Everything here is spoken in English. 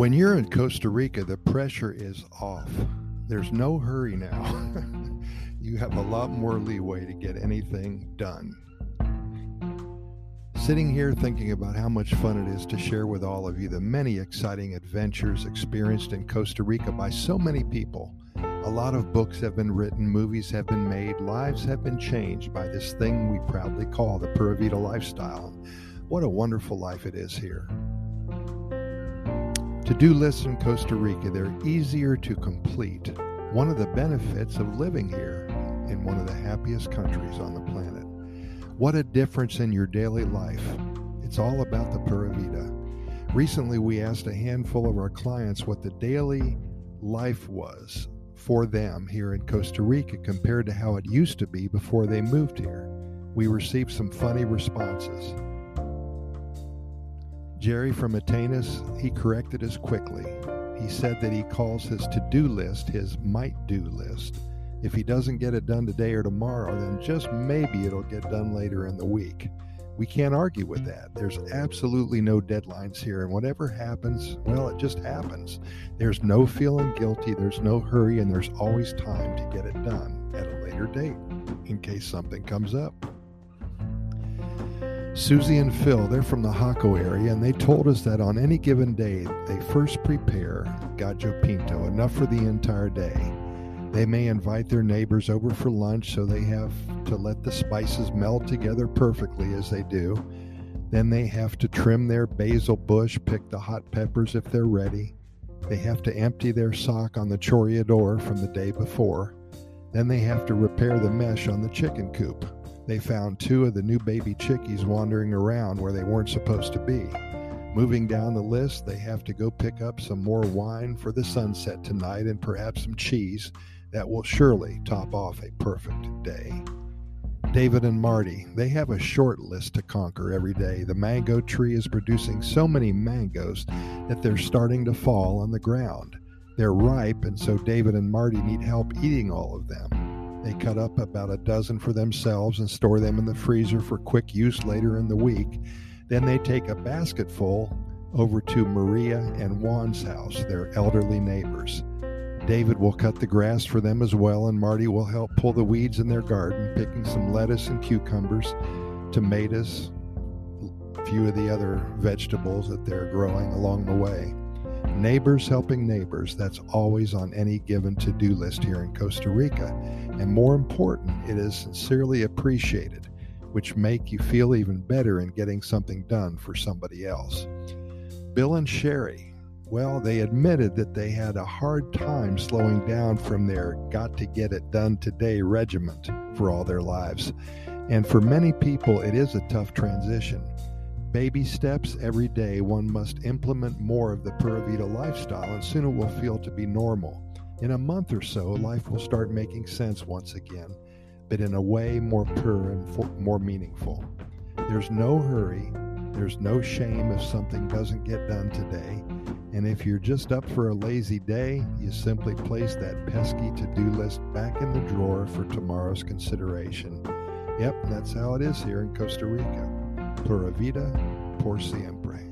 When you're in Costa Rica, the pressure is off. There's no hurry now. you have a lot more leeway to get anything done. Sitting here thinking about how much fun it is to share with all of you the many exciting adventures experienced in Costa Rica by so many people. A lot of books have been written, movies have been made, lives have been changed by this thing we proudly call the Pura Vida lifestyle. What a wonderful life it is here. To do lists in Costa Rica, they're easier to complete. One of the benefits of living here in one of the happiest countries on the planet. What a difference in your daily life. It's all about the Pura Vida. Recently, we asked a handful of our clients what the daily life was for them here in Costa Rica compared to how it used to be before they moved here. We received some funny responses. Jerry from Atenas, he corrected us quickly. He said that he calls his to do list his might do list. If he doesn't get it done today or tomorrow, then just maybe it'll get done later in the week. We can't argue with that. There's absolutely no deadlines here, and whatever happens, well, it just happens. There's no feeling guilty, there's no hurry, and there's always time to get it done at a later date in case something comes up. Susie and Phil, they're from the Jaco area, and they told us that on any given day, they first prepare gallo pinto, enough for the entire day. They may invite their neighbors over for lunch, so they have to let the spices meld together perfectly as they do. Then they have to trim their basil bush, pick the hot peppers if they're ready. They have to empty their sock on the chorreador from the day before. Then they have to repair the mesh on the chicken coop they found two of the new baby chickies wandering around where they weren't supposed to be. Moving down the list, they have to go pick up some more wine for the sunset tonight and perhaps some cheese that will surely top off a perfect day. David and Marty, they have a short list to conquer every day. The mango tree is producing so many mangoes that they're starting to fall on the ground. They're ripe, and so David and Marty need help eating all of them. They cut up about a dozen for themselves and store them in the freezer for quick use later in the week. Then they take a basketful over to Maria and Juan's house, their elderly neighbors. David will cut the grass for them as well, and Marty will help pull the weeds in their garden, picking some lettuce and cucumbers, tomatoes, a few of the other vegetables that they're growing along the way. Neighbors helping neighbors, that's always on any given to do list here in Costa Rica. And more important, it is sincerely appreciated, which make you feel even better in getting something done for somebody else. Bill and Sherry, well, they admitted that they had a hard time slowing down from their got to get it done today regiment for all their lives. And for many people, it is a tough transition. Baby steps every day, one must implement more of the Pura Vida lifestyle, and soon it will feel to be normal. In a month or so, life will start making sense once again, but in a way more pure and more meaningful. There's no hurry, there's no shame if something doesn't get done today, and if you're just up for a lazy day, you simply place that pesky to do list back in the drawer for tomorrow's consideration. Yep, that's how it is here in Costa Rica. Pura vida por siempre.